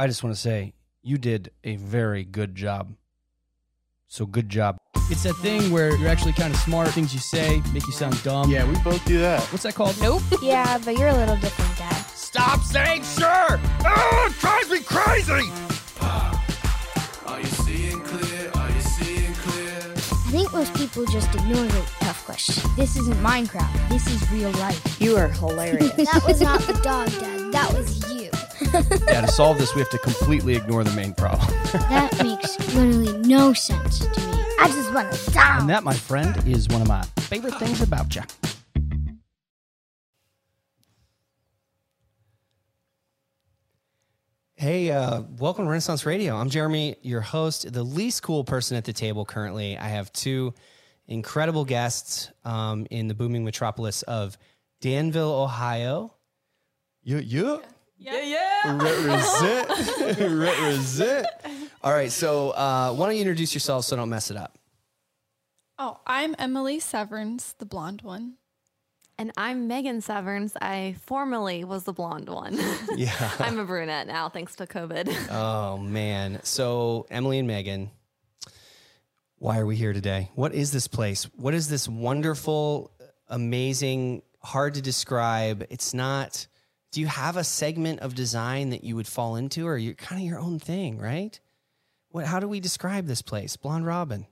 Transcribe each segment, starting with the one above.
I just want to say you did a very good job. So good job. It's that thing where you're actually kind of smart. Things you say make you sound dumb. Yeah, we both do that. What's that called? Nope. Yeah, but you're a little different, Dad. Stop saying sure. Oh, it drives me crazy. Are you seeing clear? Are you seeing clear? I think most people just ignore the tough question. This isn't Minecraft. This is real life. You are hilarious. That was not the dog, Dad. That was you. Yeah, to solve this, we have to completely ignore the main problem. That makes literally no sense to me. I just want to die. and that, my friend, is one of my favorite things about you. Hey, uh, welcome to Renaissance Radio. I'm Jeremy, your host, the least cool person at the table currently. I have two incredible guests um, in the booming metropolis of Danville, Ohio. You, yeah. Yeah, yeah. Represent. Represent. All right, so uh, why don't you introduce yourself so I don't mess it up? Oh, I'm Emily Severns, the blonde one. And I'm Megan Severns. I formerly was the blonde one. Yeah. I'm a brunette now, thanks to COVID. Oh man. So Emily and Megan, why are we here today? What is this place? What is this wonderful, amazing, hard to describe? It's not. Do you have a segment of design that you would fall into, or you're kind of your own thing, right? What? How do we describe this place, Blonde Robin?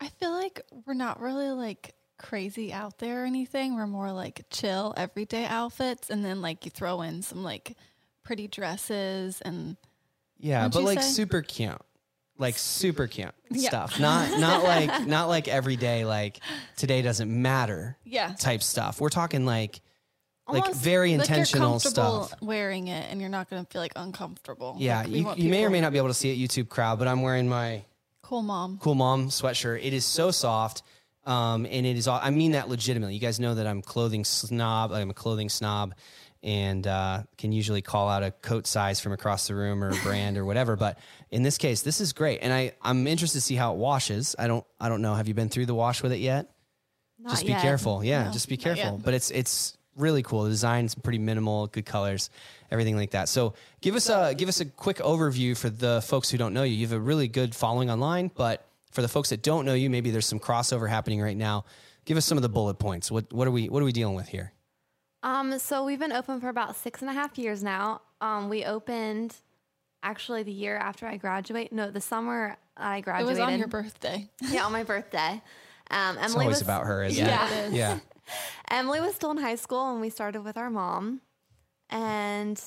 I feel like we're not really like crazy out there or anything. We're more like chill, everyday outfits, and then like you throw in some like pretty dresses and Yeah, but like say? super cute, like super cute Yeah. stuff. Not not like not like everyday like today doesn't matter yeah, type stuff. We're talking like like very like intentional you're comfortable stuff. wearing it, and you're not going to feel like uncomfortable. Yeah, Like, you, you may or may not be able to see it, YouTube crowd, but I'm wearing my Cool mom. cool mom sweatshirt. It is so soft, um, and it is. All, I mean that legitimately. You guys know that I'm clothing snob. I'm a clothing snob, and uh, can usually call out a coat size from across the room or a brand or whatever. But in this case, this is great, and I I'm interested to see how it washes. I don't I don't know. Have you been through the wash with it yet? Not just be yet. careful. Yeah, No, just be careful. But it's it's really cool. The design's pretty minimal, good colors, everything like that. So give us a give us a quick overview for the folks who don't know you. You have a really good following online, but for the folks that don't know you, maybe there's some crossover happening right now. Give us some of the bullet points. What what are we what are we dealing with here? Um, so we've been open for about six and a half years now. Um, we opened actually the year after I graduate. No, the summer I graduated. It graduated. was on your birthday. yeah, on my birthday. Um, Emily It's always was, about her, isn't Yeah, it? it is. Yeah. Emily was still in high school when we started with our mom, and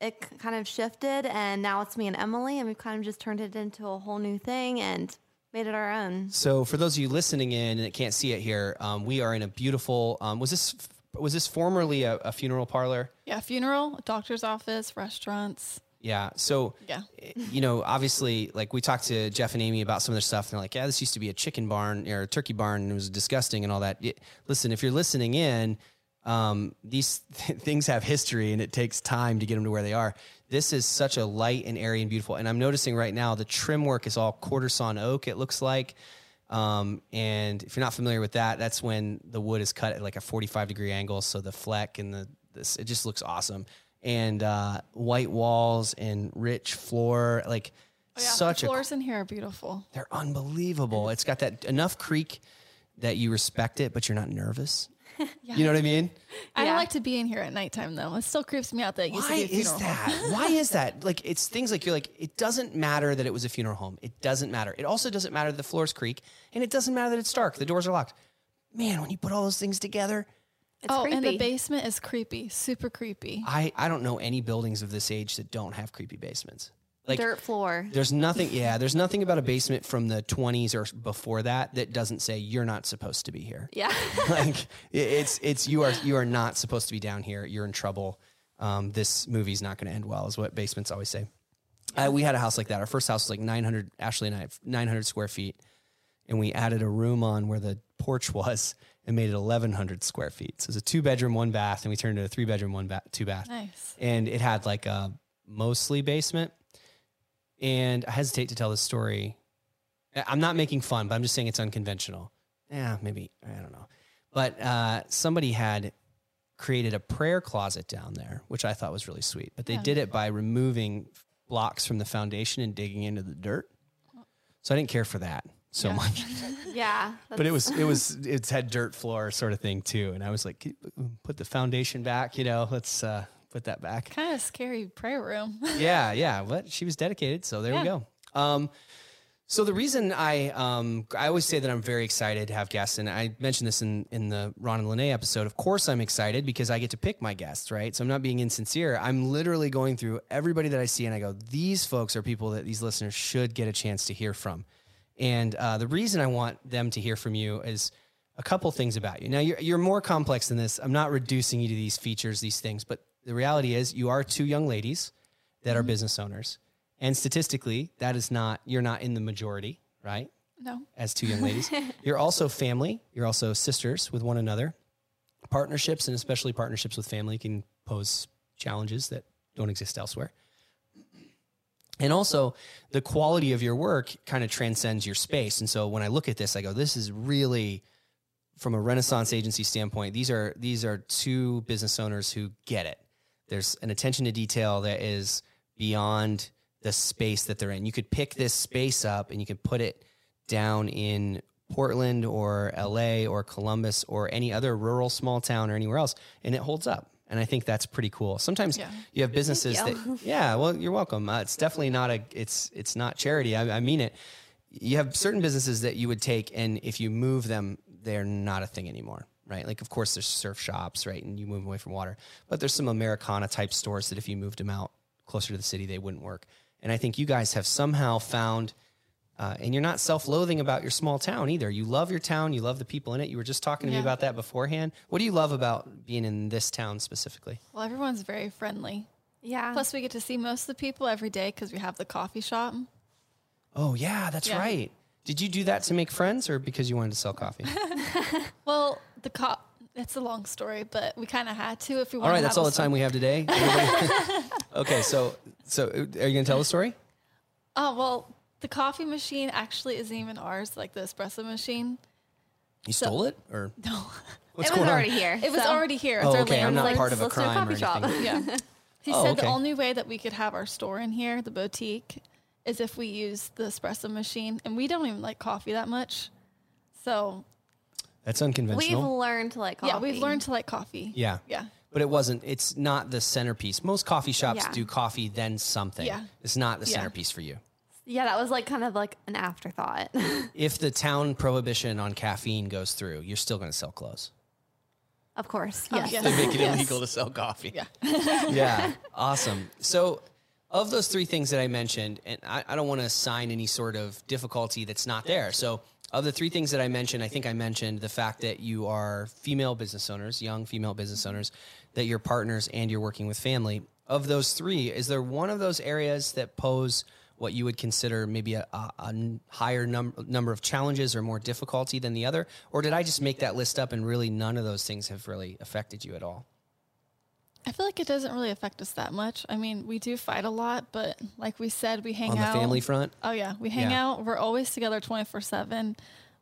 it kind of shifted, and now it's me and Emily, and we've kind of just turned it into a whole new thing and made it our own. So for those of you listening in and that can't see it here, um, we are in a beautiful. Um, was this was this formerly a, a funeral parlor? Yeah, funeral, doctor's office, restaurants. Yeah. So, Yeah. you know, obviously, like we talked to Jeff and Amy about some of their stuff, and they're like, yeah, this used to be a chicken barn or a turkey barn, and it was disgusting and all that. Y- listen, if you're listening in, um, these things have history and it takes time to get them to where they are. This is such a light and airy and beautiful. And I'm noticing right now the trim work is all quarter sawn oak, it looks like. Um, and if you're not familiar with that, that's when the wood is cut at like a 45 degree angle. So the fleck and the, this, it just looks awesome. And, uh, white walls and rich floor, like Oh, yeah, such the a, floors in here are beautiful. they're unbelievable. It's got that enough creak that you respect it, but you're not nervous. You know what I mean? I don't Yeah. like to be in here at nighttime though. It still creeps me out that it used to Why be a is funeral home. that? Why is that? Like it's things like you're like it doesn't matter that it was a funeral home. It doesn't matter. It also doesn't matter that the floors creak, and it doesn't matter that it's dark. The doors are locked. Man, when you put all those things together, It's oh, creepy. and the basement is creepy, super creepy. I I don't know any buildings of this age that don't have creepy basements. Like Dirt floor. there's nothing. Yeah, there's nothing about a basement from the 20s or before that that doesn't say you're not supposed to be here. Yeah. like it's it's you are you are not supposed to be down here. You're in trouble. Um, this movie's not going to end well, is what basements always say. Uh, we had a house like that. Our first house was like 900. Ashley and I, 900 square feet, and we added a room on where the porch was and made it 1100 square feet. So it was a two bedroom, one bath, and we turned it a three bedroom, one bath, two bath Nice. and it had like a mostly basement. And I hesitate to tell this story. I'm not making fun, but I'm just saying it's unconventional. Yeah, maybe I don't know. But uh, somebody had created a prayer closet down there, which I thought was really sweet. But they Yeah. did it by removing blocks from the foundation and digging into the dirt. So I didn't care for that so much. Yeah. but it was it was it's had dirt floor sort of thing too, and I was like, put the foundation back. You know, let's uh, put that back. Kind of scary prayer room. yeah, yeah. But she was dedicated, so there we go. Um, so the reason I um, I always say that I'm very excited to have guests, and I mentioned this in in the Ron and Lene episode. Of course, I'm excited because I get to pick my guests, right? So I'm not being insincere. I'm literally going through everybody that I see, and I go, these folks are people that these listeners should get a chance to hear from. And uh, the reason I want them to hear from you is a couple things about you. Now, you're, you're more complex than this. I'm not reducing you to these features, these things, but the reality is you are two young ladies that are business owners. And statistically, that is not, you're not in the majority, right? no. As two young ladies. you're also family. You're also sisters with one another. Partnerships, and especially partnerships with family, can pose challenges that don't exist elsewhere. And also, the quality of your work kind of transcends your space. And so when I look at this, I go, this is really from a Renaissance agency standpoint, these are these are two business owners who get it. There's an attention to detail that is beyond the space that they're in. You could pick this space up and you could put it down in Portland or LA or Columbus or any other rural small town or anywhere else, and it holds up. And I think that's pretty cool. Sometimes Yeah. you have businesses you. that, yeah, well, you're welcome. Uh, it's definitely not a, it's it's not charity. I, I mean it. You have certain businesses that you would take, and if you move them, they're not a thing anymore, right? Like, of course, there's surf shops, right, and you move away from water. But there's some Americana type stores that if you moved them out closer to the city, they wouldn't work. And I think you guys have somehow found uh, and you're not self-loathing about your small town either. You love your town. You love the people in it. You were just talking to me about that beforehand. What do you love about being in this town specifically? Well, everyone's very friendly. yeah. Plus, we get to see most of the people every day because we have the coffee shop. Oh yeah, that's Yeah. right. Did you do that to make friends or because you wanted to sell coffee? Well, the cop. it's a long story, but we kind of had to if we all wanted right, to that's have all a the time we have today. Okay, so so uh, are you going to tell the story? Oh well, the coffee machine actually isn't even ours. Like the espresso machine. You stole it or No, what's it was going already on? here. it was already here. Oh, it's Oh, our okay. I'm not landlord. part of a let's do a crime or coffee shop. anything. Yeah. He Oh, said okay. the only way that we could have our store in here, the boutique, is if we use the espresso machine, and we don't even like coffee that much. So That's unconventional. We've learned to like coffee. yeah, we've learned to like coffee. yeah. Yeah. But it wasn't, it's not the centerpiece. Most coffee shops Yeah. do coffee, then something. Yeah. It's not the Yeah. centerpiece for you. Yeah, that was like kind of like an afterthought. If the town prohibition on caffeine goes through, you're still going to sell clothes. of course. Oh, Yes. yes. They make it Yes. illegal to sell coffee. Yeah. yeah, awesome. So, of those three things that I mentioned, and I, I don't want to assign any sort of difficulty that's not there. So, of the three things that I mentioned, I think I mentioned the fact that you are female business owners, young female business mm-hmm. owners, that you're partners and you're working with family. Of those three, is there one of those areas that pose what you would consider maybe a higher num- number of challenges or more difficulty than the other? Or did I just make that list up and really none of those things have really affected you at all? I feel like it doesn't really affect us that much. I mean, we do fight a lot, but like we said, we hang out On the out. family front? Oh yeah, we hang Yeah. out. We're always together twenty four seven.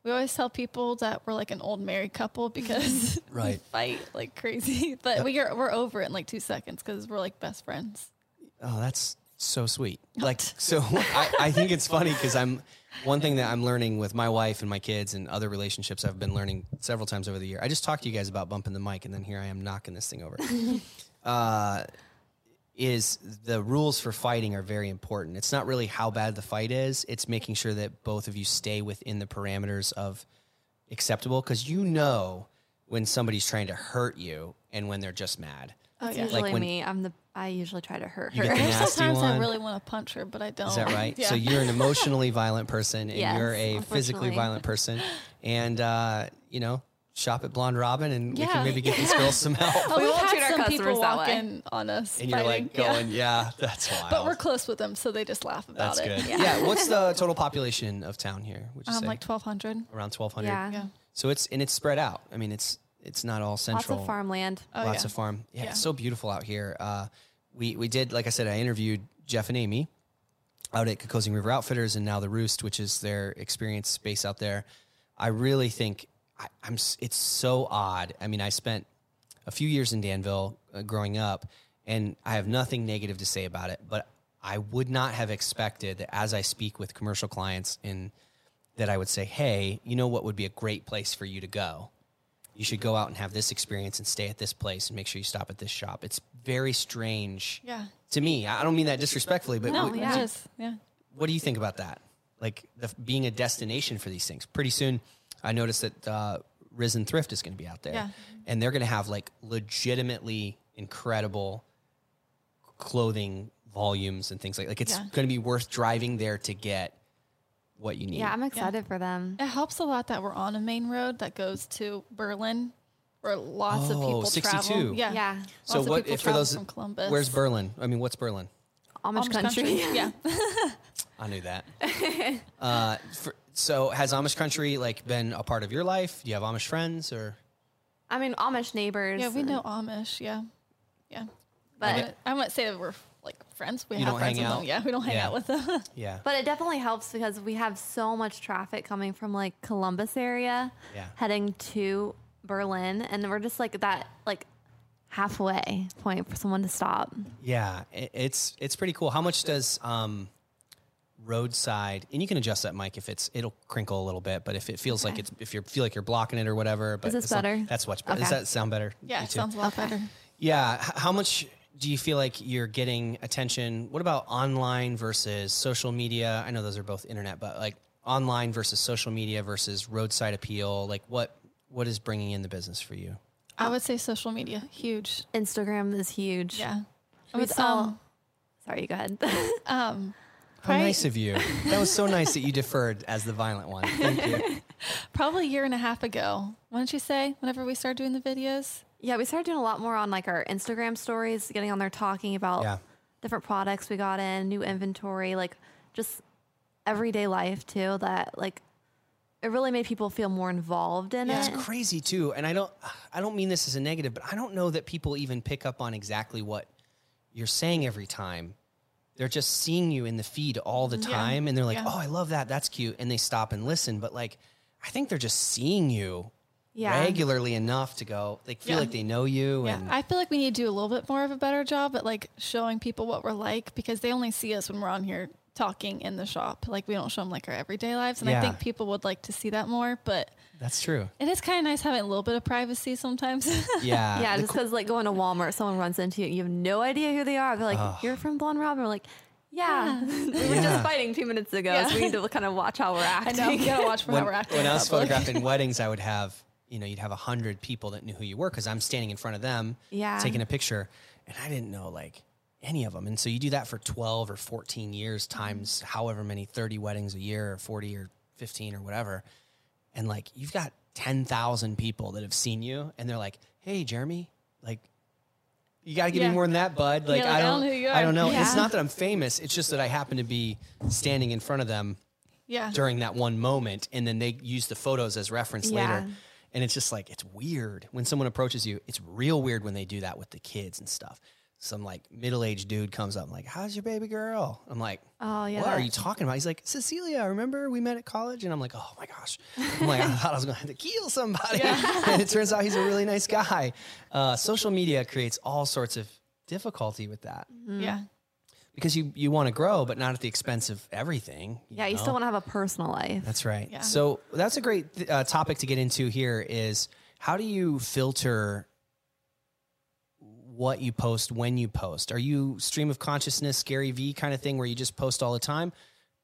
We always tell people that we're like an old married couple because Right. we fight like crazy, but we are we're over it in like two seconds because we're like best friends. Oh, that's so sweet. Like, so I, I think it's funny because I'm one thing that I'm learning with my wife and my kids and other relationships I've been learning several times over the year. I just talked to you guys about bumping the mic, and then here I am knocking this thing over. uh, is the rules for fighting are very important. It's not really how bad the fight is; it's making sure that both of you stay within the parameters of acceptable. Because you know when somebody's trying to hurt you and when they're just mad. Oh It's yeah. usually when- me. I'm the. I usually try to hurt her. get the There's nasty sometimes I really want to punch her, but I don't. Is that right? Yeah. So you're an emotionally violent person and Yes, you're a physically violent person. And, uh, you know, shop at Blonde Robin and we can maybe get these girls some help. Oh, We we've won't had treat our some customers people that walk way. in on us, and you're like fighting. Yeah. going, yeah, that's wild. But we're close with them, so they just laugh about it. That's it. good. Yeah. What's the total population of town here? Would you Um, say? like twelve hundred. Around 1,200? Yeah. Yeah. So it's, and it's spread out. I mean, it's, it's not all central. Lots of farmland. Oh, lots yeah. of farm. Yeah, Yeah. it's so beautiful out here. Uh, we we did, like I said, I interviewed Jeff and Amy out at Kokosing River Outfitters and now the Roost, which is their experience space out there. I really think I, I'm. It's so odd. I mean, I spent a few years in Danville uh, growing up, and I have nothing negative to say about it, but. I would not have expected that as I speak with commercial clients in that I would say, "Hey, you know what would be a great place for you to go? You should go out and have this experience and stay at this place and make sure you stop at this shop." It's very strange Yeah. to me. I don't mean that disrespectfully, but No, what, is. Yeah. what do you think about that? Like the, being a destination for these things. Pretty soon, I noticed that uh, Risen Thrift is going to be out there, Yeah. and they're going to have like legitimately incredible clothing volumes and things like like it's Yeah. going to be worth driving there to get what you need. Yeah, I'm excited for them. It helps a lot that we're on a main road that goes to Berlin, where lots of Oh, people 62. travel. Yeah. Yeah. so Lots of what people if for travel those from Columbus. Where's Berlin? I mean, what's Berlin? Amish, Amish country. Yeah. I knew that. uh, for, so has Amish country like been a part of your life? Do you have Amish friends or? I mean, Amish neighbors. yeah, we know Amish. Yeah. Yeah. But But I wouldn't say that we're like friends. We You have don't friends hang with out? them. Yeah, we don't hang Yeah. out with them. Yeah. But it definitely helps because we have so much traffic coming from like Columbus area Yeah. heading to Berlin and we're just like that like halfway point for someone to stop. Yeah, i- it's it's pretty cool. How much does um, roadside? And you can adjust that mic if it's it'll crinkle a little bit, but if it feels like it's if you feel like you're blocking it or whatever. But this as long- better? That's much better. Does Okay. that sound better? yeah, You it too? sounds a lot better. Yeah. H- How much do you feel like you're getting attention? What about online versus social media? I know those are both internet, but like online versus social media versus roadside appeal. Like what what is bringing in the business for you? I would say social media, huge. Instagram is huge. Yeah. I would With, sell. um, Sorry, go ahead. um, How Right. nice of you. That was so nice that you deferred as the violent one. Thank you. probably a year and a half ago. Why don't you say? Whenever we started doing the videos, yeah, we started doing a lot more on like our Instagram stories, getting on there talking about Yeah. different products we got in, new inventory, like just everyday life too. That like it really made people feel more involved in Yeah, it. it's crazy too, and I don't, I don't mean this as a negative, but I don't know that people even pick up on exactly what you're saying every time. They're just seeing you in the feed all the mm-hmm. time, and they're like, Yeah. "Oh, I love that. That's cute," and they stop and listen. But like, I think they're just seeing you Yeah. regularly enough to go, they feel Yeah. like they know you, yeah, and I feel like we need to do a little bit more of a better job at like showing people what we're like because they only see us when we're on here talking in the shop. Like we don't show them like our everyday lives, and Yeah. I think people would like to see that more. But that's true. it is kind of nice having a little bit of privacy sometimes. Yeah, Yeah, The just because like going to Walmart, someone runs into you, you have no idea who they are. They're like, "You're from Blonde Robin." We're like, "Yeah, we were Yeah. just fighting two minutes ago, Yeah. so we need to kind of watch how we're acting. I know. You gotta watch for when, how we're acting. when I was photographing weddings, I would have, you know, you'd have a hundred people that knew who you were because I'm standing in front of them, Yeah. taking a picture, and I didn't know like any of them. And so you do that for 12 or 14 years times mm-hmm. however many 30 weddings a year or 40 or 15 or whatever. And like you've got 10,000 people that have seen you and they're like, "Hey, Jeremy, like you got to give Yeah. me more than that, bud." Like, Yeah, like, I I don't know I don't know. It's not that I'm famous. It's just that I happen to be standing in front of them yeah, during that one moment and then they use the photos as reference Yeah. later and it's just like it's weird. When someone approaches you it's real weird when they do that with the kids and stuff. Some like middle-aged dude comes up and like how's your baby girl? I'm like Oh, yeah, what are you talking about? He's like cecilia remember we met at college? And i'm like oh my gosh. I'm like i thought i was gonna have to kill somebody. And it turns out he's a really nice guy. Uh, social media creates all sorts of difficulty with that. Yeah. Because you you want to grow but not at the expense of everything yeah, you know? still want to have a personal life. That's right. Yeah. So that's a great uh, topic to get into here is how do you filter what you post when you post? Are you stream of consciousness, Gary V kind of thing where you just post all the time?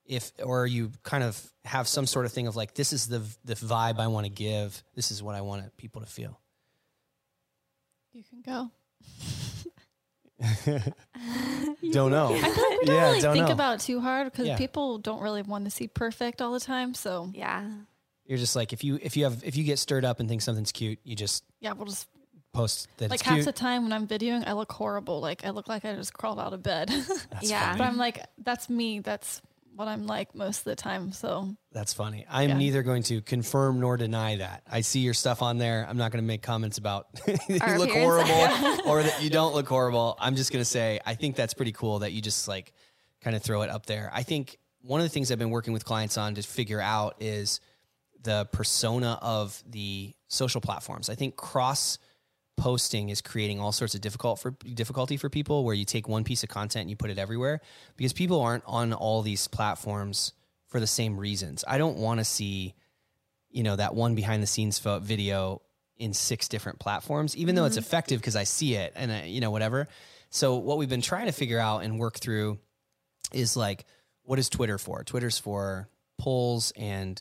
If or you kind of have some sort of thing of like this is the the vibe I want to give. This is what I want people to feel. You can go. Don't know. I feel like we don't Yeah, really don't think know. about it too hard because Yeah. people don't really want to see perfect all the time. So Yeah, You're just like if you if you have if you get stirred up and think something's cute, you just yeah, we'll just post that like it's half cute. the time when I'm videoing, I look horrible. Like I look like I just crawled out of bed. That's Yeah. funny. but I'm like, that's me. That's what I'm like most of the time. So That's funny. I'm Yeah. neither going to confirm nor deny that. I see your stuff on there. I'm not going to make comments about you Our look horrible or that you don't look horrible. I'm just going to say I think that's pretty cool that you just like kind of throw it up there. I think one of the things I've been working with clients on to figure out is the persona of the social platforms. I think cross posting is creating all sorts of difficult for difficulty for people where you take one piece of content and you put it everywhere because people aren't on all these platforms for the same reasons. I don't want to see you know that one behind the scenes video in six different platforms even though it's mm-hmm. effective because I see it and I, you know whatever. So what we've been trying to figure out and work through is like what is Twitter for? Twitter's for polls and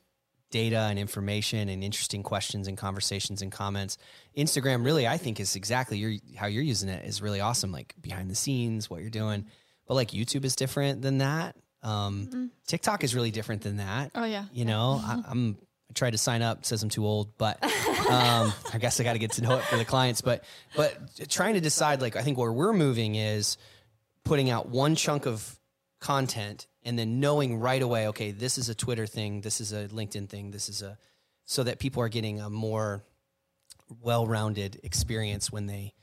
data and information and interesting questions and conversations and comments. Instagram really I think is exactly your how you're using it is really awesome like behind the scenes what you're doing. But like YouTube is different than that. Um TikTok is really different than that. Oh yeah. You know, I, I'm I tried to sign up, says I'm too old, but um, I guess I got to get to know it for the clients. But but trying to decide, like I think where we're moving is putting out one chunk of content and then knowing right away, okay, this is a Twitter thing, this is a LinkedIn thing, this is a so that people are getting a more well-rounded experience when they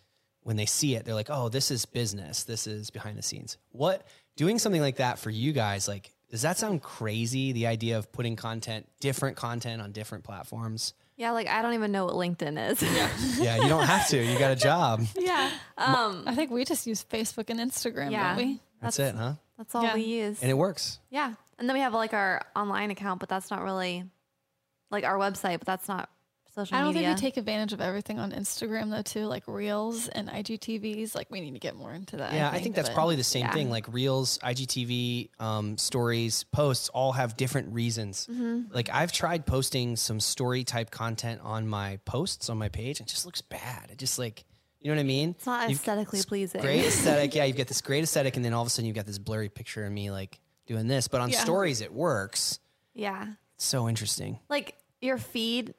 when they see it. They're like, oh, this is business, this is behind the scenes. What doing something like that for you guys, like, does that sound crazy? The idea of putting content, different content on different platforms. Yeah, like I don't even know what LinkedIn is. Yeah. Yeah, you don't have to. You got a job. yeah. Um, I think we just use Facebook and Instagram, Yeah. don't we? That's, it, huh? That's all Yeah. we use. And it works. yeah. And then we have like our online account, but that's not really like our website, but that's not social media. I don't media. think we take advantage of everything on Instagram though too, like Reels and IGTVs. Like we need to get more into that. Yeah, I think that's but- probably the same yeah. thing. Like Reels, IGTV, um, stories, posts all have different reasons. Mm-hmm. Like I've tried posting some story type content on my posts on my page, and it just looks bad. It just like you know what I mean? it's not You've- aesthetically pleasing. great aesthetic. Yeah, you've got this great aesthetic, and then all of a sudden you've got this blurry picture of me like doing this. But on Yeah. stories, it works. Yeah. It's so interesting. Like your feed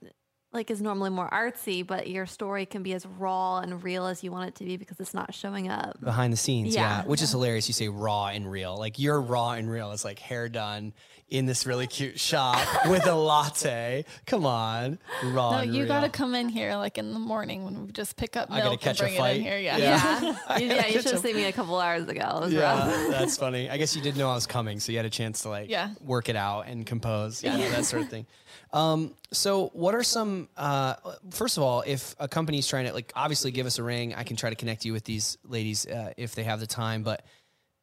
like is normally more artsy, but your story can be as raw and real as you want it to be because it's not showing up. behind the scenes. Yeah, Yeah. which is hilarious. You say raw and real, like you're raw and real. It's like hair done in this really cute shop with a latte. Come on, raw. No, and you real. got to come in here like in the morning when we just pick up I gotta milk catch a and bring it fight. in here. Yeah. Yeah. Yeah. You- yeah, you should have seen me a couple hours ago. It was. Yeah, that's funny. I guess you did know I was coming, so you had a chance to like Yeah. work it out and compose, yeah, that sort of thing. Um, so, what are some? Uh, first of all, if a company's trying to like, obviously, give us a ring. I can try to connect you with these ladies uh, if they have the time. But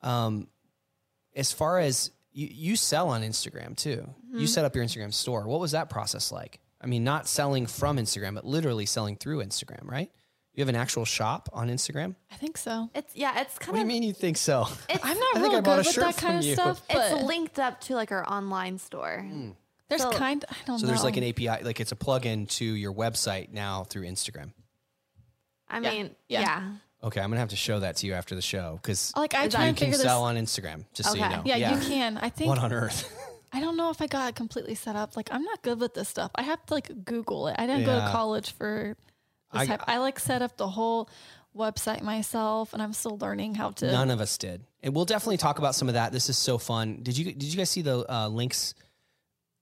um, as far as you, you sell on Instagram too, you set up your Instagram store. What was that process like? I mean, not selling from Instagram, but literally selling through Instagram, right? You have an actual shop on Instagram. I think so. It's yeah, it's What kind do you mean you think so? I'm not I think real I bought a good with shirt that kind from of you. stuff, but it's linked up to like our online store. There's so- kind. I don't know. So know. there's like an API, like it's a plugin to your website now through Instagram. I Yeah. mean, Yeah. yeah. Okay, I'm gonna have to show that to you after the show because like I try you and can figure this. sell on Instagram. Just so you know. yeah, you can. I think What on earth? I don't know if I got it completely set up. Like I'm not good with this stuff. I have to like Google it. I didn't go to college for this I- type. I like set up the whole website myself, and I'm still learning how to. None of us did, and we'll definitely talk about some of that. This is so fun. Did you Did you guys see the uh, links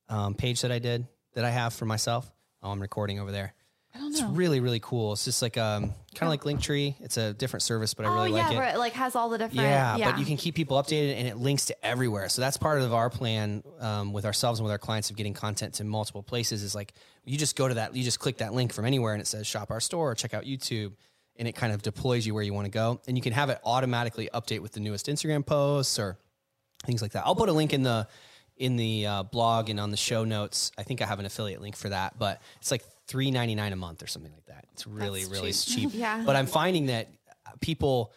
um, page that I did that I have for myself? Oh, I'm recording over there. I don't It's know. really really cool. It's just like um kind of like Linktree. It's a different service, but I oh really yeah, like it. where it like has all the different. Yeah, Yeah, but you can keep people updated and it links to everywhere. So that's part of our plan um, with ourselves and with our clients of getting content to multiple places is like you just go to that, you just click that link from anywhere and it says shop our store or check out YouTube and it kind of deploys you where you want to go. And you can have it automatically update with the newest Instagram posts or things like that. I'll put a link in the in the uh, blog and on the show notes. I think I have an affiliate link for that, but it's like three ninety nine a month or something like that. It's really That's really cheap. cheap. Yeah. But I'm finding that people,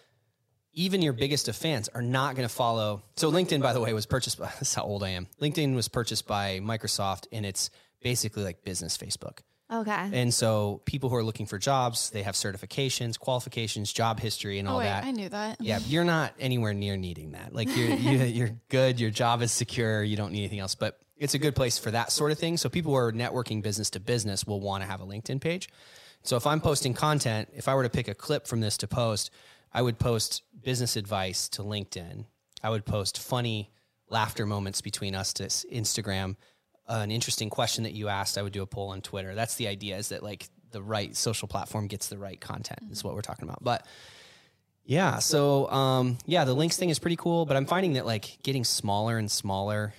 even your biggest of fans, are not going to follow. So LinkedIn, by the way, was purchased by. This is how old I am. LinkedIn was purchased by Microsoft, and it's basically like business Facebook. Okay. And so people who are looking for jobs, they have certifications, qualifications, job history, and oh, all Oh wait, that. I knew that. Yeah, you're not anywhere near needing that. Like you're you, you're good. Your job is secure. You don't need anything else. But it's a good place for that sort of thing. So people who are networking business to business will want to have a LinkedIn page. So if I'm posting content, if I were to pick a clip from this to post, I would post business advice to LinkedIn. I would post funny laughter moments between us to Instagram. Uh, an interesting question that you asked, I would do a poll on Twitter. That's the idea is that like the right social platform gets the right content is what we're talking about. But yeah. So, um, yeah, the links thing is pretty cool, but I'm finding that like getting smaller and smaller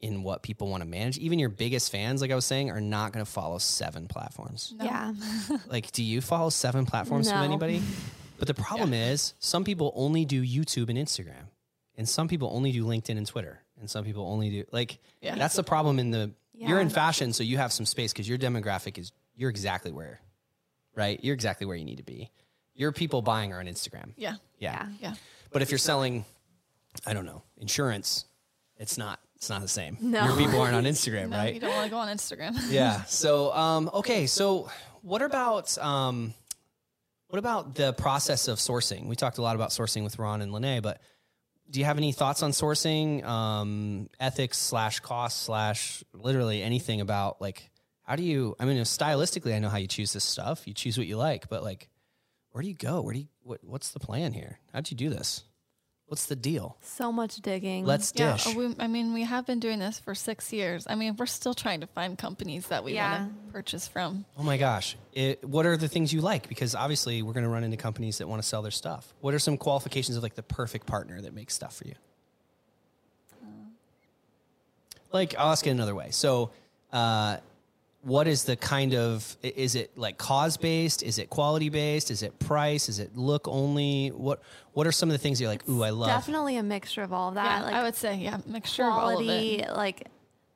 in what people want to manage. Even your biggest fans, like I was saying, are not going to follow seven platforms. Yeah. Like, do you follow seven platforms from anybody? But the problem is, some people only do YouTube and Instagram, and some people only do LinkedIn and Twitter, and some people only do like. Yeah. That's the problem in the. You're in fashion, so you have some space because your demographic is you're exactly where, right? You're exactly where you need to be. Your people buying are on Instagram. Yeah. Yeah. Yeah. But if you're selling, I don't know, insurance, it's not. It's not the same. No. Your people aren't on Instagram, No, right? you don't want to go on Instagram. yeah. So, um, okay. So, what about um, what about the process of sourcing? We talked a lot about sourcing with Ron and Lene, but do you have any thoughts on sourcing, um, ethics slash cost slash literally anything about like how do you? I mean, stylistically, I know how you choose this stuff. You choose what you like, but like, where do you go? Where do you? What, what's the plan here? How'd you do this? What's the deal? So much digging. Let's Yeah, dish. we, I mean, we have been doing this for six years. I mean, we're still trying to find companies that we Yeah. want to purchase from. Oh my gosh. It, what are the things you like? Because obviously we're going to run into companies that want to sell their stuff. What are some qualifications of like the perfect partner that makes stuff for you? Like, I'll ask it another way. So, uh, what is the kind of, is it like cause based? Is it quality based? Is it price? Is it look only? What, what are some of the things you're like, ooh, I love? Definitely a mixture of all of that. Yeah, like I would say, yeah, mixture of all of quality, it. like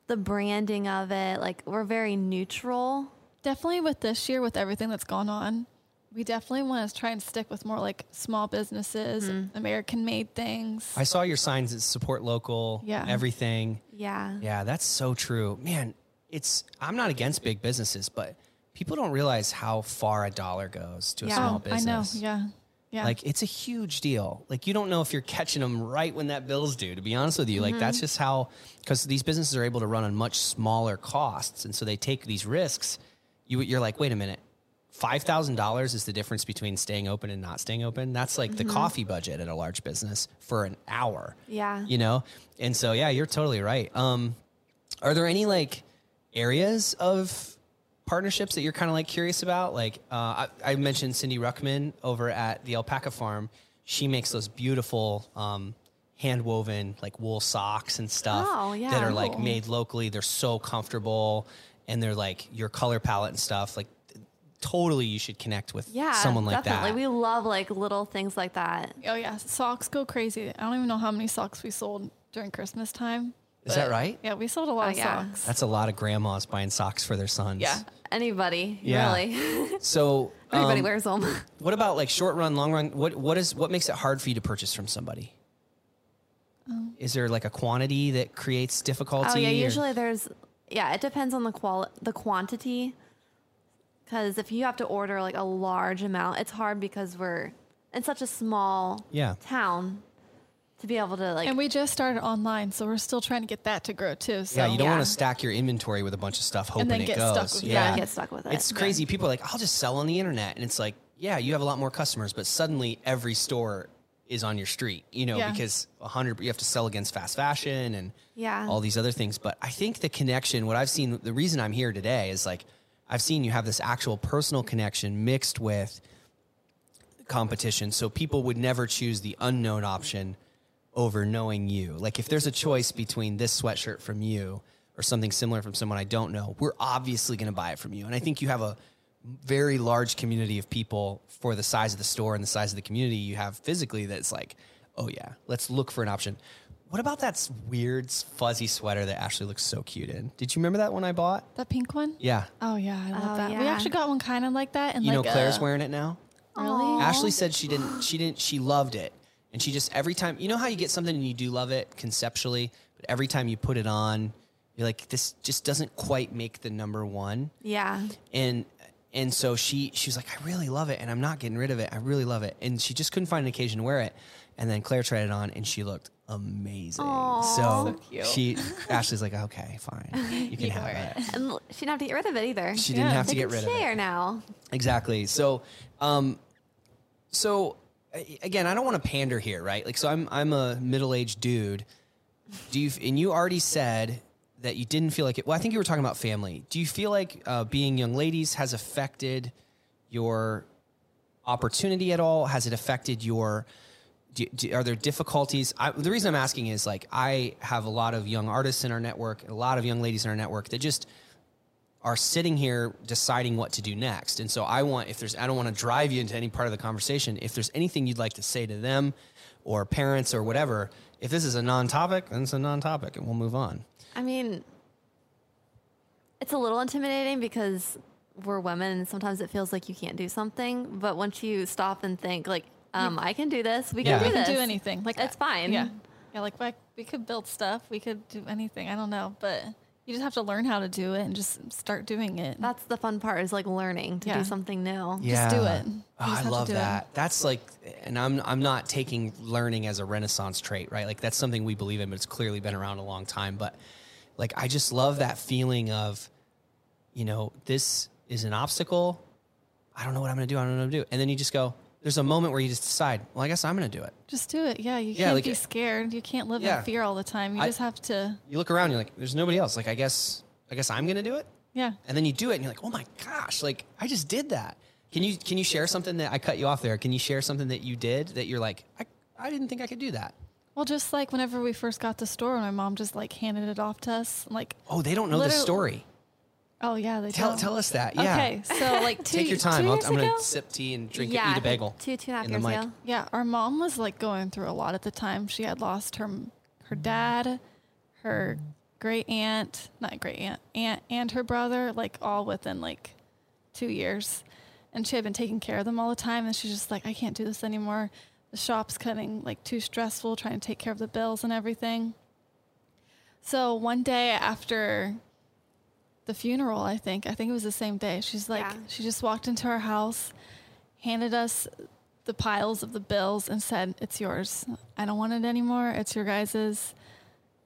the branding of it. Like we're very neutral. Definitely with this year, with everything that's gone on, we definitely want to try and stick with more like small businesses, Mm-hmm. American made things. I saw your signs that support local, Yeah. everything. Yeah. Yeah, that's so true. Man, it's I'm not against big businesses, but people don't realize how far a dollar goes to a Yeah. small oh, I know. Yeah. Yeah. Like it's a huge deal. Like you don't know if you're catching them right when that bill's due. To be honest with you, like Mm-hmm. that's just how because these businesses are able to run on much smaller costs, and so they take these risks. You you're like, wait a minute, five thousand dollars is the difference between staying open and not staying open. That's like Mm-hmm. the coffee budget at a large business for an hour Yeah. you know and so yeah you're totally right um are there any like areas of partnerships that you're kind of like curious about like uh, I, I mentioned cindy ruckman over at the alpaca farm she makes those beautiful um, hand woven like wool socks and stuff Oh, yeah. that are like made locally they're so comfortable and they're like your color palette and stuff like totally you should connect with Yeah. someone like definitely. that We love like little things like that. oh yeah, socks go crazy. I don't even know how many socks we sold during Christmas time. Is that right? Yeah, we sold a lot Oh, of yeah. socks. that's a lot of grandmas buying socks for their sons yeah. Anybody, Yeah. really. so Everybody um, wears them. What about like short run, long run? What what is what makes it hard for you to purchase from somebody? is there like a quantity that creates difficulty? Oh yeah, or- usually there's yeah, it depends on the qual the quantity. Cuz if you have to order like a large amount, it's hard because we're in such a small Yeah. town to be able to like And we just started online, so we're still trying to get that to grow too. So yeah, you don't Yeah. want to stack your inventory with a bunch of stuff hoping then it get goes. stuck with it. yeah, Yeah, get stuck with it. It's crazy. People are like, I'll just sell on the internet, and it's like, yeah, you have a lot more customers, but suddenly every store is on your street. You know, Yeah. because a hundred you have to sell against fast fashion and Yeah. all these other things. But I think the connection, what I've seen, the reason I'm here today is like, I've seen you have this actual personal connection mixed with competition. So people would never choose the unknown option over knowing you. Like if there's a choice between this sweatshirt from you or something similar from someone I don't know, we're obviously going to buy it from you. And I think you have a very large community of people for the size of the store and the size of the community you have physically that's like, oh yeah, let's look for an option. What about that weird fuzzy sweater that Ashley looks so cute in? Did you remember that one I bought? that pink one. Yeah. Oh yeah, I love Oh, that. We actually got one kind of like that, and You like know Claire's a- wearing it now? Really? Ashley said she didn't. She didn't. She loved it, and she just every time. You know how you get something and you do love it conceptually, but every time you put it on, you're like, this just doesn't quite make the number one. yeah. And and so she she was like, I really love it, and I'm not getting rid of it. I really love it, and she just couldn't find an occasion to wear it. And then Claire tried it on, and she looked amazing. Aw. So, So she Ashley's like, okay, fine, you can You have wear it. And she didn't have to get rid of it either. She didn't Yeah. have to they get rid of it. share now. Exactly. So, um, so a- again, I don't want to pander here, right? Like, so I'm I'm a middle aged dude. Do you? And you already said that you didn't feel like it. Well, I think you were talking about family. Do you feel like uh, being young ladies has affected your opportunity at all? Has it affected your do, do, are there difficulties? I, the reason I'm asking is like I have a lot of young artists in our network, a lot of young ladies in our network that just are sitting here deciding what to do next. And so I want if there's I don't want to drive you into any part of the conversation. If there's anything you'd like to say to them or parents or whatever, if this is a non-topic, then it's a non-topic and we'll move on. I mean, it's a little intimidating because we're women and sometimes it feels like you can't do something. But once you stop and think, like, um, I can do this, we Yeah. can do we can do anything. Like It's fine. Yeah, yeah. Like like, we could build stuff. We could do anything. I don't know, but you just have to learn how to do it and just start doing it. That's the fun part is like learning to Yeah. do something new. Just do it. You Oh, just I to love do it. that. That's like, and I'm I'm not taking learning as a renaissance trait, right? Like that's something we believe in, but it's clearly been around a long time. But like, I just love that feeling of, you know, this is an obstacle. I don't know what I'm going to do. I don't know what to do. And then you just go. There's a moment where you just decide. Well, I guess I'm going to do it. Just do it. Yeah, you Yeah, can't like be scared. You can't live Yeah. in fear all the time. You I- just have to. You look around. You're like, there's nobody else. Like, I guess, I guess I'm going to do it. Yeah. and then you do it and you're like oh my gosh like i just did that can you can you share something that i cut you off there can you share something that you did that you're like i, I didn't think i could do that Well, just like whenever we first got the store, my mom just like handed it off to us. Like, oh they don't know the story oh yeah, they tell don't. tell us that yeah Okay, so like two, take your time Two I'll, years i'm ago, gonna sip tea and drink yeah, eat a bagel Two, two and a half years ago. Yeah, our mom was like going through a lot at the time. She had lost her her mm. dad, her mm. great aunt, not great aunt, aunt and her brother, like all within like two years. And she had been taking care of them all the time. And she's just like, I can't do this anymore. The shop's getting like too stressful trying to take care of the bills and everything. So one day after the funeral, I think, I think it was the same day, she's like, Yeah. she just walked into our house, handed us the piles of the bills and said, "It's yours. I don't want it anymore. It's your guys's."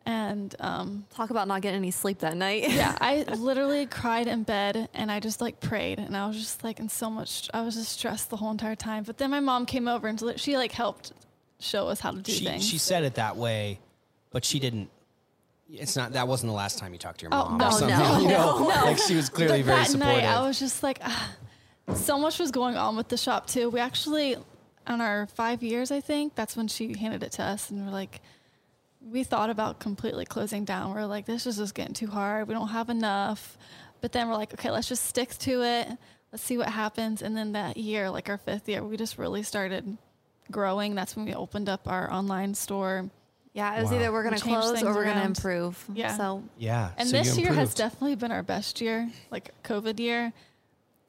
And um, Talk about not getting any sleep that night. yeah, I literally cried in bed and I just like prayed and I was just like in so much. I was just stressed the whole entire time. But then my mom came over and she like helped show us how to do she, things. she said it that way but she didn't it's not that wasn't the last time you talked to your Oh, mom no, or something no, you know no. like she was clearly very that supportive night I was just like, ah, so much was going on with the shop too. We actually, on our five years, I think that's when she handed it to us, and we're like, we thought about completely closing down. We're like, this is just getting too hard. We don't have enough. But then we're like, okay, let's just stick to it. Let's see what happens. And then that year, like our fifth year, we just really started growing. That's when we opened up our online store. Yeah, it was Wow. either we're We going to changed close things or we're going to around. improve. Yeah. So yeah And so you this year has improved. definitely been our best year, like COVID year.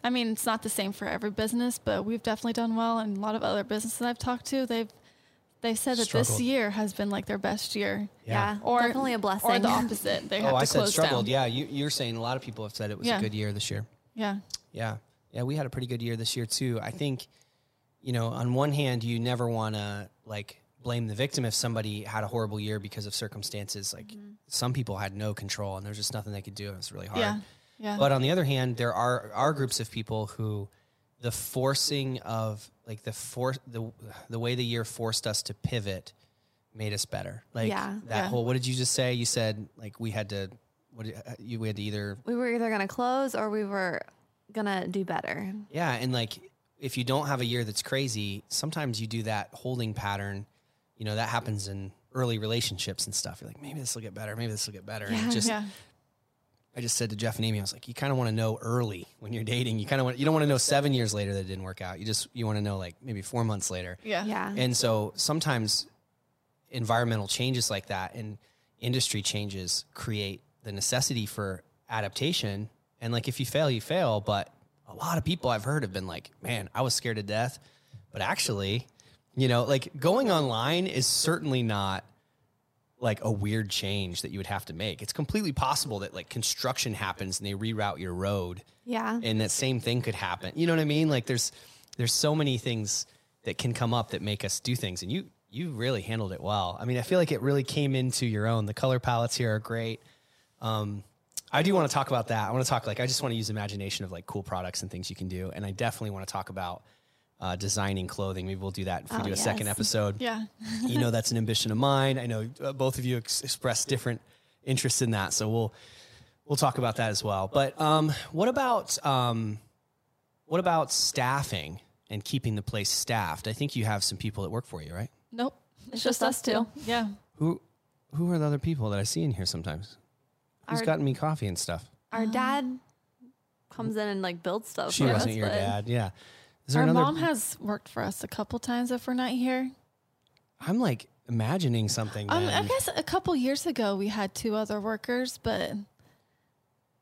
I mean, it's not the same for every business, but we've definitely done well. And a lot of other businesses I've talked to, they've they've said that Struggled. this year has been like their best year, yeah, or definitely a blessing. or the opposite. They oh have to i said close struggled down. yeah you, you're saying a lot of people have said it was a good year this year yeah, Yeah. Yeah, we had a pretty good year this year too. I think, you know, on one hand, you never want to like blame the victim if somebody had a horrible year because of circumstances. Like some people had no control and there's just nothing they could do. It was really hard. yeah, yeah. But on the other hand, there are are groups of people who the forcing of like the for the the way the year forced us to pivot made us better. Like Yeah. that Yeah. whole what did you just say? You said like we had to what uh, you we had to either we were either going to close or we were going to do better. Yeah, and like if you don't have a year that's crazy, sometimes you do that holding pattern. You know, that happens in early relationships and stuff. You're like, maybe this will get better, maybe this will get better. And Yeah. it just yeah, I just said to Jeff and Amy, I was like, you kind of want to know early when you're dating. You kind of want you don't want to know seven years later that it didn't work out. You just you want to know like maybe four months later. yeah, Yeah. And so sometimes environmental changes like that and industry changes create the necessity for adaptation. And like if you fail, you fail. But a lot of people I've heard have been like, man, I was scared to death. But actually, you know, like going online is certainly not like a weird change that you would have to make. It's completely possible that like construction happens and they reroute your road yeah. and that same thing could happen. You know what I mean? Like there's there's so many things that can come up that make us do things, and you you really handled it well. I mean, I feel like it really came into your own. The color palettes here are great. Um, I do want to talk about that. I want to talk like I just want to use imagination of like cool products and things you can do, and I definitely want to talk about uh, designing clothing. Maybe we'll do that if we Oh, do a second episode yeah. you know that's an ambition of mine. I know uh, both of you ex- expressed different interests in that, so we'll we'll talk about that as well. But um, what about um, what about staffing and keeping the place staffed? I think you have some people that work for you, right? Nope. It's, It's just, just us us two. two. Yeah. Who who are the other people that I see in here sometimes? Who's Our- gotten me coffee and stuff? Our dad comes in and like builds stuff. She for wasn't us, your but- dad. Yeah. Is there Our another? mom has worked for us a couple times if we're not here. I'm like imagining something. Um, I then, guess a couple years ago we had two other workers, but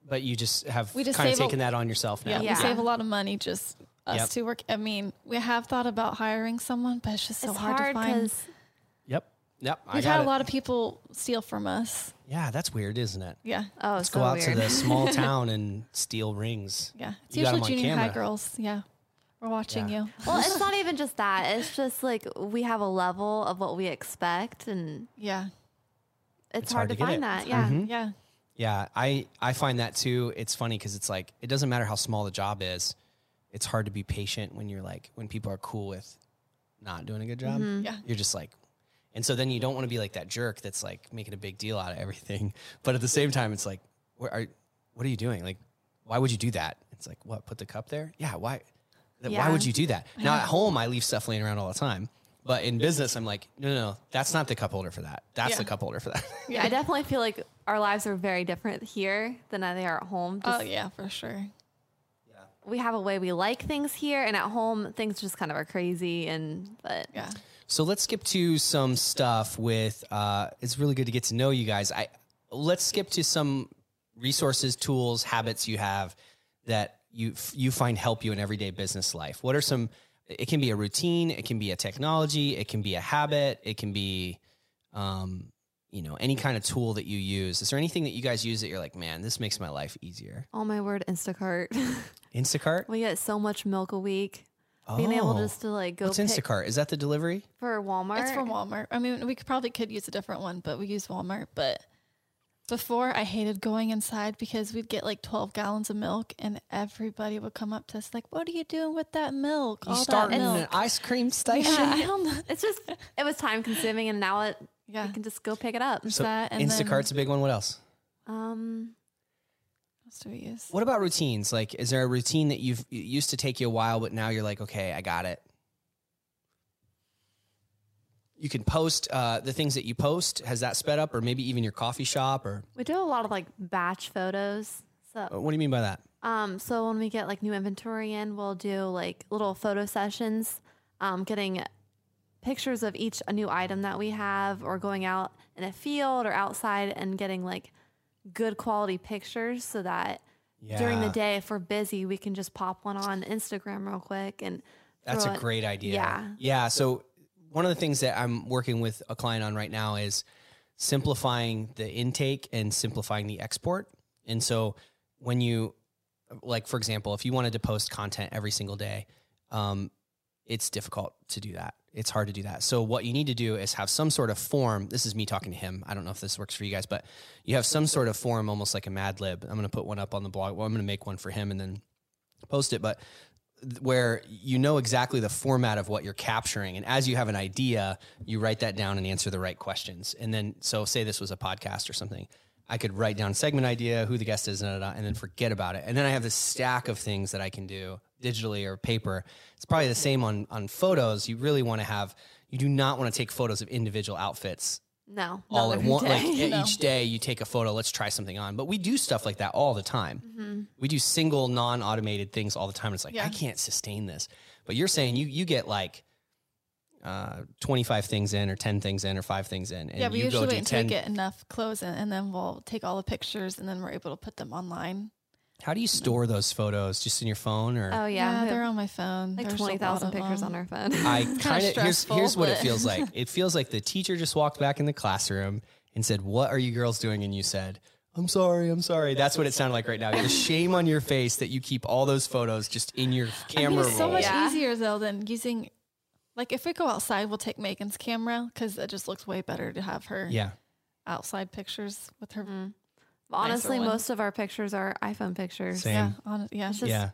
but you just have We just kind of save a- taken that on yourself now. yeah, Yeah. we save a lot of money just us Yep. to work. I mean, we have thought about hiring someone, but it's just so It's hard, hard to find. because Yep. Yep. I We've got had it. a lot of people steal from us. Yeah, that's weird, isn't it? Yeah, oh, Let's so go out weird. to the small town and steal rings. yeah. It's You got 'em usually on junior high camera. girls. Yeah, we're watching Yeah. you. well, it's not even just that. It's just like we have a level of what we expect, and Yeah, it's, It's hard, hard to to find it. that. Yeah. Mhm. yeah. Yeah, I I find that too. It's funny because it's like it doesn't matter how small the job is. It's hard to be patient when you're like when people are cool with not doing a good job. Yeah. You're just like, and so then you don't want to be like that jerk that's like making a big deal out of everything. But at the same time, it's like, where are, what are you doing? Like, why would you do that? It's like, what? Put the cup there? Yeah. Why? Th- Why would you do that? Now at home, I leave stuff laying around all the time. But in business, I'm like, no, no, no, that's not the cup holder for that. That's Yeah. the cup holder for that. Yeah, I definitely feel like our lives are very different here than they are at home. Oh Just- yeah, for sure. Yeah. We have a way we like things here, and at home things just kind of are crazy. And but Yeah. So let's skip to some stuff with. Uh, it's really good to get to know you guys. I let's skip to some resources, tools, habits you have that you you find help you in everyday business life. What are some? It can be a routine. It can be a technology. It can be a habit. It can be, um, you know, any kind of tool that you use. Is there anything that you guys use that you're like, man, this makes my life easier? oh my word, Instacart. Instacart. we get so much milk a week. Being able Oh. just to like go What's pick Instacart? Is that the delivery? for Walmart. It's from Walmart. I mean, we could probably could use a different one, but we use Walmart. But before, I hated going inside because we'd get like 12 gallons of milk and everybody would come up to us like, what are you doing with that milk? You All that milk. an ice cream station? yeah, I don't know. It's just it was time consuming, and now it Yeah. you can just go pick it up. So that and then- Instacart's a big one. What else? Um, What else do we use? What about routines? Like, is there a routine that you've used to take you a while, but now you're like, okay, I got it. You can post uh, the things that you post. Has that sped up, or maybe even your coffee shop, or we do a lot of like batch photos. So uh, what do you mean by that? Um, so when we get like new inventory in, we'll do like little photo sessions, um, getting pictures of each a new item that we have, or going out in a field or outside and getting like good quality pictures, so that during the day, if we're busy, we can just pop one on Instagram real quick and. That's a great idea. Yeah. Yeah. So one of the things that I'm working with a client on right now is simplifying the intake and simplifying the export. And so when you, like, for example, if you wanted to post content every single day, um, it's difficult to do that. It's hard to do that. So what you need to do is have some sort of form. This is me talking to him. I don't know if this works for you guys, but you have some sort of form, almost like a Mad Lib. I'm going to put one up on the blog. Well, I'm going to make one for him and then post it. But where you know exactly the format of what you're capturing. And as you have an idea, you write that down and answer the right questions. And then, so say this was a podcast or something. I could write down segment idea, who the guest is, and then forget about it. And then I have this stack of things that I can do digitally or paper. It's probably the same on on photos. You really want to have. You do not want to take photos of individual outfits No, all at one. Like e- each day, you take a photo. Let's try something on. But we do stuff like that all the time. Mm-hmm. We do single, non-automated things all the time. It's like Yeah. I can't sustain this. But you're saying you you get like uh, 25 things in, or 10 things in, or five things in, and yeah, we you usually go do wait until 10. we get enough clothes in, and then we'll take all the pictures, and then we're able to put them online. How do you store those photos? Just in your phone, or Oh yeah, Yeah, they're on my phone. like There's a twenty lot thousand of pictures on our phone. I kinda here's here's what it feels like. It feels like the teacher just walked back in the classroom and said, "What are you girls doing?" And you said, "I'm sorry, I'm sorry." That's what it sounded like right now. The shame on your face that you keep all those photos just in your I camera mean, it's so roll. much Yeah. easier though than using. Like if we go outside, we'll take Megan's camera because it just looks way better to have her Yeah, outside pictures with her. But honestly, most of our pictures are iPhone pictures. Same. Yeah, on, yeah. It's just- yeah,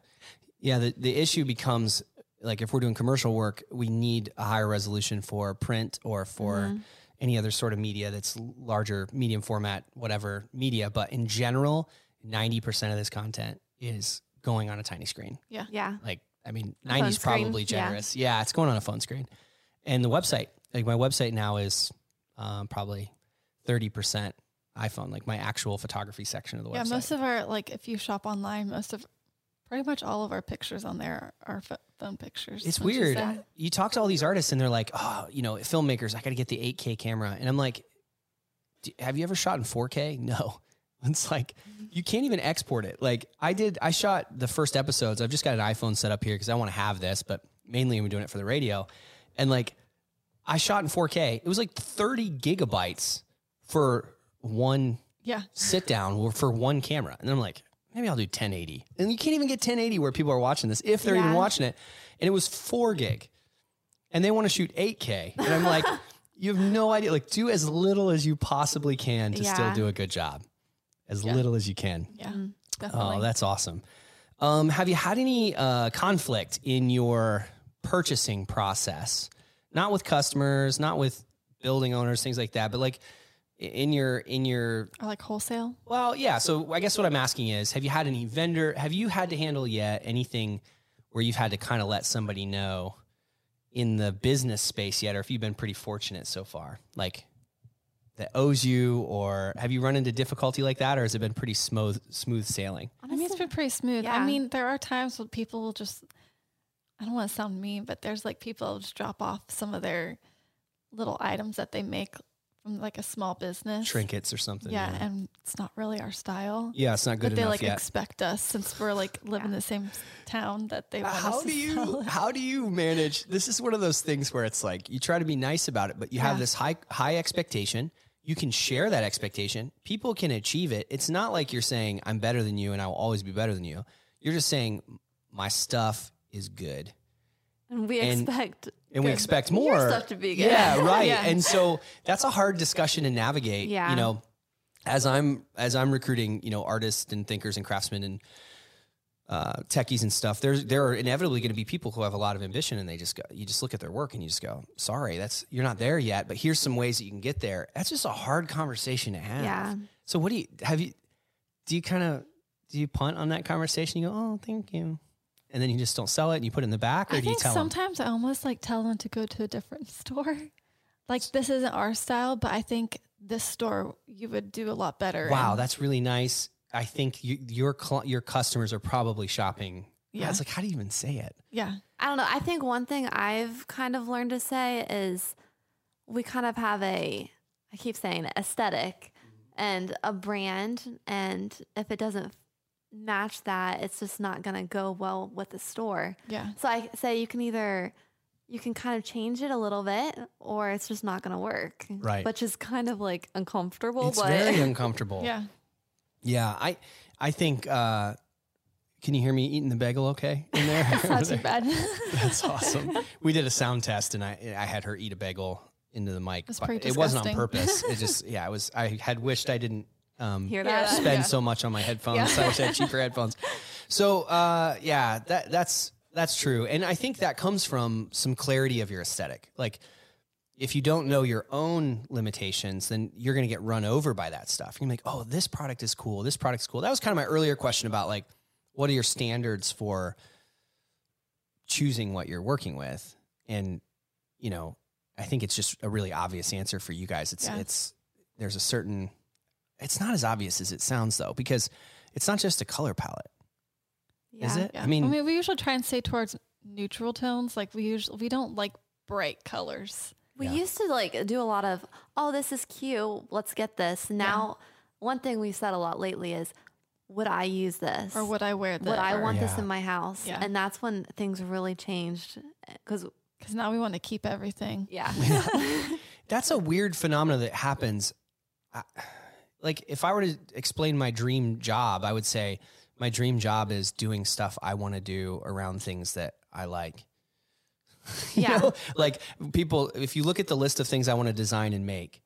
yeah. The the issue becomes like if we're doing commercial work, we need a higher resolution for print or for Mm-hmm. any other sort of media that's larger, medium format, whatever media. But in general, ninety percent of this content is going on a tiny screen. Yeah. Yeah. Like, I mean, 90 is screen, probably yeah. generous. Yeah. it's going on a phone screen. And the website like my website now is um, probably thirty percent iPhone, like my actual photography section of the Yeah, website. Yeah, most of our like if you shop online, most of pretty much all of our pictures on there are, phone pictures. It's weird. You talk to all these artists and they're like, oh, you know, filmmakers, I got to get the 8K camera. And I'm like, "D- have you ever shot in 4K? No. It's like, you can't even export it. Like, I did, I shot the first episodes. I've just got an iPhone set up here because I want to have this, but mainly I'm doing it for the radio. And like, I shot in 4K. It was like 30 gigabytes for one Yeah. sit down for one camera. And I'm like, maybe I'll do 1080. And you can't even get 1080 where people are watching this, if they're even watching it. And it was four gig. And they want to shoot 8K. And I'm like, you have no idea. Like, do as little as you possibly can to still do a good job. As Yeah. little as you can. Yeah. Definitely. Oh, that's awesome. Um, have you had any uh, conflict in your purchasing process? Not with customers, not with building owners, things like that, but like i- in your in your or like wholesale. well, yeah. So I guess what I'm asking is, have you had any vendor? Have you had to handle yet anything where you've had to kind of let somebody know in the business space yet, or if you've been pretty fortunate so far, like that owes you, or have you run into difficulty like that, or has it been pretty smooth smooth sailing? I mean, it's been pretty smooth. I mean, there are times when people will just, I don't want to sound mean, but there's like people will just drop off some of their little items that they make from like a small business. Trinkets or something? Yeah, and it's not really our style. yeah, it's not good but they like yet. expect us since we're like live in the same town that they want us how to do you sell. how do you manage this is one of those things where it's like you try to be nice about it but you have Yeah. this high high expectation you can share that expectation people can achieve it it's not like you're saying i'm better than you and i will always be better than you you're just saying my stuff is good And we And- expect and we expect your more stuff to be good. yeah right Yeah. and so that's a hard discussion to navigate Yeah. you know as i'm as i'm recruiting you know artists and thinkers and craftsmen and uh, techies and stuff, there's there are inevitably going to be people who have a lot of ambition, and they just go. You just look at their work and you just go, "Sorry, that's you're not there yet." But here's some ways that you can get there. That's just a hard conversation to have. Yeah. So what do you have you? Do you kind of do you punt on that conversation? You go, "Oh, thank you," and then you just don't sell it and you put it in the back, or I do you think tell them? sometimes I almost like tell them to go to a different store. Like this isn't our style, but I think this store you would do a lot better. Wow, And- that's really nice. I think you, your cl- your customers are probably shopping. Yeah, Yeah. it's like how do you even say it? yeah, I don't know. I think one thing I've kind of learned to say is we kind of have a, I keep saying it, aesthetic and a brand. And if it doesn't match that, it's just not going to go well with the store. yeah. So I say you can either, you can kind of change it a little bit or it's just not going to work. Right. Which is kind of like uncomfortable. It's but very uncomfortable. Yeah. Yeah, I I think. uh Can you hear me eating the bagel? Okay, in there. Not too bad. That's awesome. We did a sound test, and I I had her eat a bagel into the mic. That's but pretty it wasn't on purpose. It just yeah, it was. I had wished I didn't. Um, hear Yeah. that. spend Yeah. so much on my headphones. Yeah. I wish I had cheaper headphones. So uh, yeah, that that's that's true, and I think that comes from some clarity of your aesthetic. Like if you don't know your own limitations, then you're going to get run over by that stuff. You're like, oh, this product is cool. This product's cool. That was kind of my earlier question about like, what are your standards for choosing what you're working with? And you know, I think it's just a really obvious answer for you guys. It's Yeah. it's there's a certain it's not as obvious as it sounds though, because it's not just a color palette, is Yeah. it? Yeah. I mean, I mean, we usually try and stay towards neutral tones. Like we usually we don't like bright colors. We Yeah. used to like do a lot of, oh, this is cute. Let's get this. Now, one thing we've said a lot lately is, would I use this? Or would I wear this? would I want this in my house? Yeah. And that's when things really changed. Eh, because, Because now we want to keep everything. yeah. that's a weird phenomenon that happens. I, like if I were to explain my dream job, I would say my dream job is doing stuff I want to do around things that I like. You Yeah. know? Like people, if you look at the list of things I want to design and make,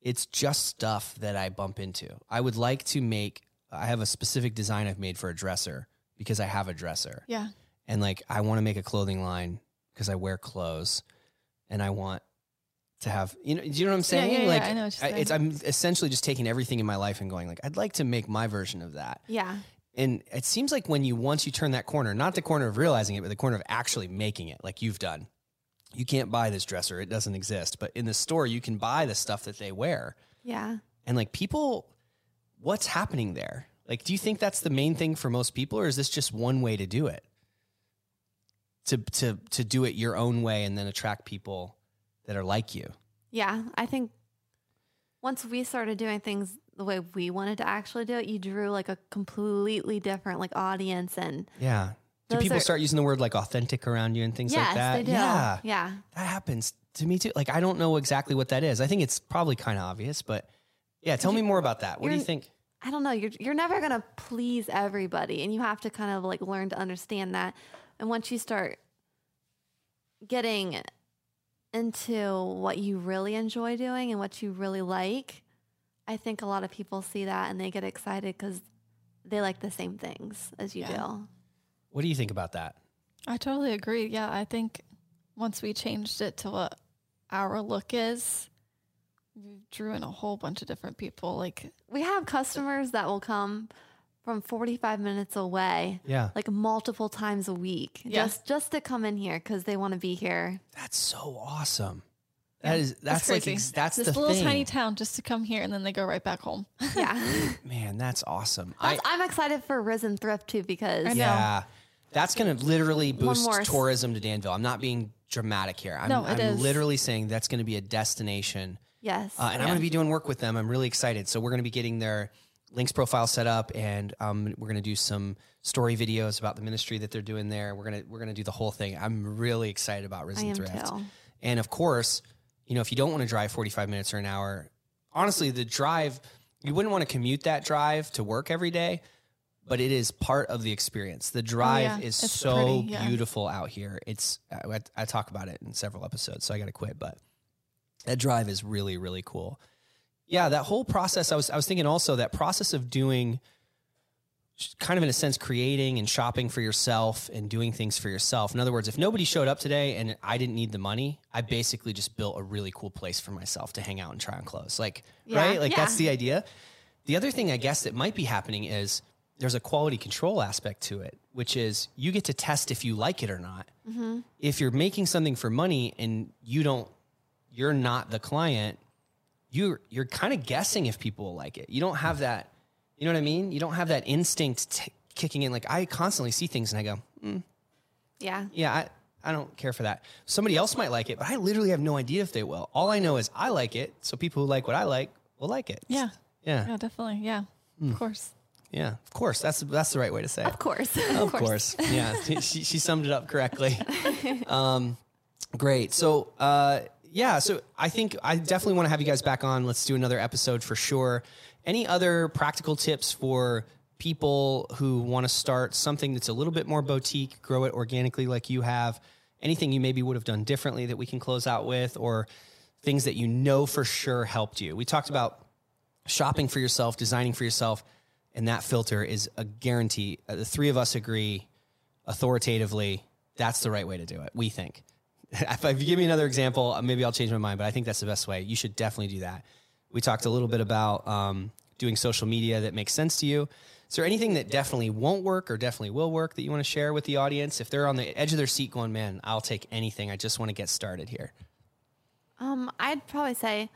it's just stuff that I bump into. I would like to make, I have a specific design I've made for a dresser because I have a dresser. Yeah. And like, I want to make a clothing line because I wear clothes and I want to have, you know, do you know what I'm saying? yeah, yeah, like, I know what you're saying. it's, I'm essentially just taking everything in my life and going like, I'd like to make my version of that. yeah. And it seems like when you once you turn that corner, not the corner of realizing it, but the corner of actually making it, like you've done, you can't buy this dresser; it doesn't exist. But in the store, you can buy the stuff that they wear, Yeah. and like people, what's happening there? Like, do you think that's the main thing for most people, or is this just one way to do it? To to to do it your own way and then attract people that are like you. Yeah. I think once we started doing things the way we wanted to actually do it, you drew like a completely different like audience and Yeah. Do people are- start using the word like authentic around you and things yes, like that? they do. Yeah. Yeah. That happens to me too. Like I don't know exactly what that is. I think it's probably kind of obvious, but yeah, tell me more about that. What do you think? I don't know. You're you're never gonna please everybody, and you have to kind of like learn to understand that. And once you start getting into what you really enjoy doing and what you really like, I think a lot of people see that and they get excited because they like the same things as you Yeah. do. What do you think about that? I totally agree. Yeah, I think once we changed it to what our look is, we drew in a whole bunch of different people. Like, We have customers that will come from 45 minutes away, Yeah. like multiple times a week, Yeah. just just to come in here because they want to be here. That's so awesome. That is that's, like crazy. ex- that's this the little thing. tiny town just to come here and then they go right back home. Yeah. Man, that's awesome. That's, I'm excited for Risen Thrift too because I know. yeah. That's going to literally boost tourism to Danville. I'm not being dramatic here. I'm, No, it I'm is. literally saying that's going to be a destination yes, Uh, and I'm going to be doing work with them. I'm really excited. So we're going to be getting their links profile set up, and um, we're going to do some story videos about the ministry that they're doing there. We're gonna we're gonna do the whole thing. I'm really excited about Risen Thrift. too. And of course, you know, if you don't want to drive 45 minutes or an hour, honestly, the drive you wouldn't want to commute that drive to work every day. But it is part of the experience. The drive Oh, yeah. is It's so pretty, yeah. beautiful out here. It's I, I talk about it in several episodes, so I got to quit. But that drive is really really cool yeah that whole process i was i was thinking also that process of doing kind of in a sense creating and shopping for yourself and doing things for yourself. In other words if nobody showed up today and i didn't need the money i basically just built a really cool place for myself to hang out and try on clothes. Like Yeah, right? Like that's the idea. The other thing i guess that might be happening is there's a quality control aspect to it which is you get to test if you like it or not. Mm-hmm. if you're making something for money and you don't you're not the client you're you're kind of guessing if people will like it you don't have that you know what i mean you don't have that instinct t- kicking in like i constantly see things and i go mm, Yeah, yeah I, I don't care for that somebody else might like it but i literally have no idea if they will all i know is i like it so people who like what i like will like it Yeah. yeah Yeah, definitely. Yeah. Hmm. Of course. yeah of course that's that's the right way to say it of course. of course. Yeah, she, she summed it up correctly. Um, great. So, uh, yeah, so I think I definitely want to have you guys back on. Let's do another episode for sure. Any other practical tips for people who want to start something that's a little bit more boutique, grow it organically like you have? Anything you maybe would have done differently that we can close out with, or things that you know for sure helped you? We talked about shopping for yourself, designing for yourself, and that filter is a guarantee. Uh, the three of us agree authoritatively that's the right way to do it. We think. If, if you give me another example, uh, maybe I'll change my mind, but I think that's the best way. You should definitely do that. We talked a little bit about um, doing social media that makes sense to you. Is there anything that definitely won't work or definitely will work that you want to share with the audience? If they're on the edge of their seat going, man, I'll take anything. I just want to get started here. Um, I'd probably say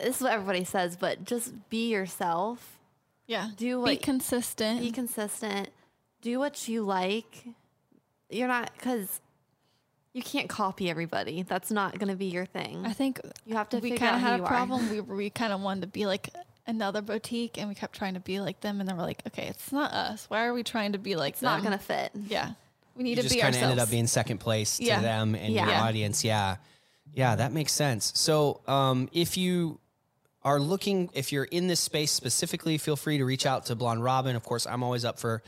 this is what everybody says, but just be yourself. Yeah. Do what be consistent. Be consistent. Do what you like. You're not because you can't copy everybody. That's not going to be your thing. I think You have to we kind of had a are. problem. we we kind of wanted to be like another boutique, and we kept trying to be like them, and then we're like, okay, it's not us. Why are we trying to be like it's not going to fit. Yeah, we need you to just be kind of ourselves. ended up being second place to Yeah. them and your Yeah. audience. Yeah. Yeah, that makes sense. So, um, if you are looking, if you're in this space specifically, feel free to reach out to Blonde Robin. Of course, I'm always up for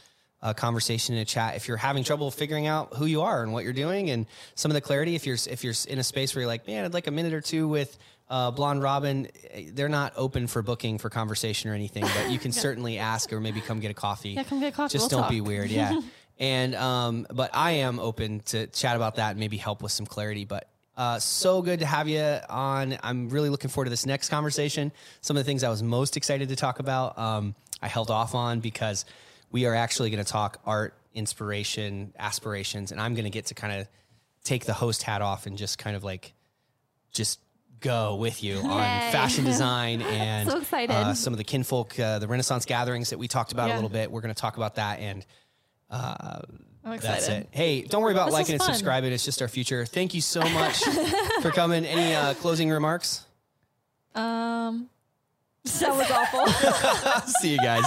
a conversation in a chat. If you're having trouble figuring out who you are and what you're doing and some of the clarity, if you're if you're in a space where you're like, man, I'd like a minute or two with uh, Blonde Robin, they're not open for booking for conversation or anything, but you can certainly ask or maybe come get a coffee. Yeah, come get a coffee. Just We'll don't be weird. Yeah. and um, but I am open to chat about that and maybe help with some clarity. But uh, so good to have you on. I'm really looking forward to this next conversation. Some of the things I was most excited to talk about, um, I held off on because we are actually going to talk art, inspiration, aspirations, and I'm going to get to kind of take the host hat off and just kind of like just go with you on Yay. fashion design and So excited. uh, some of the kinfolk, uh, the Renaissance gatherings that we talked about a little bit. We're going to talk about that and. Uh, I'm excited. that's it. Hey, don't worry about This liking and subscribing. It's just our future. Thank you so much for coming. Any uh, closing remarks? Um, that was awful. See you guys.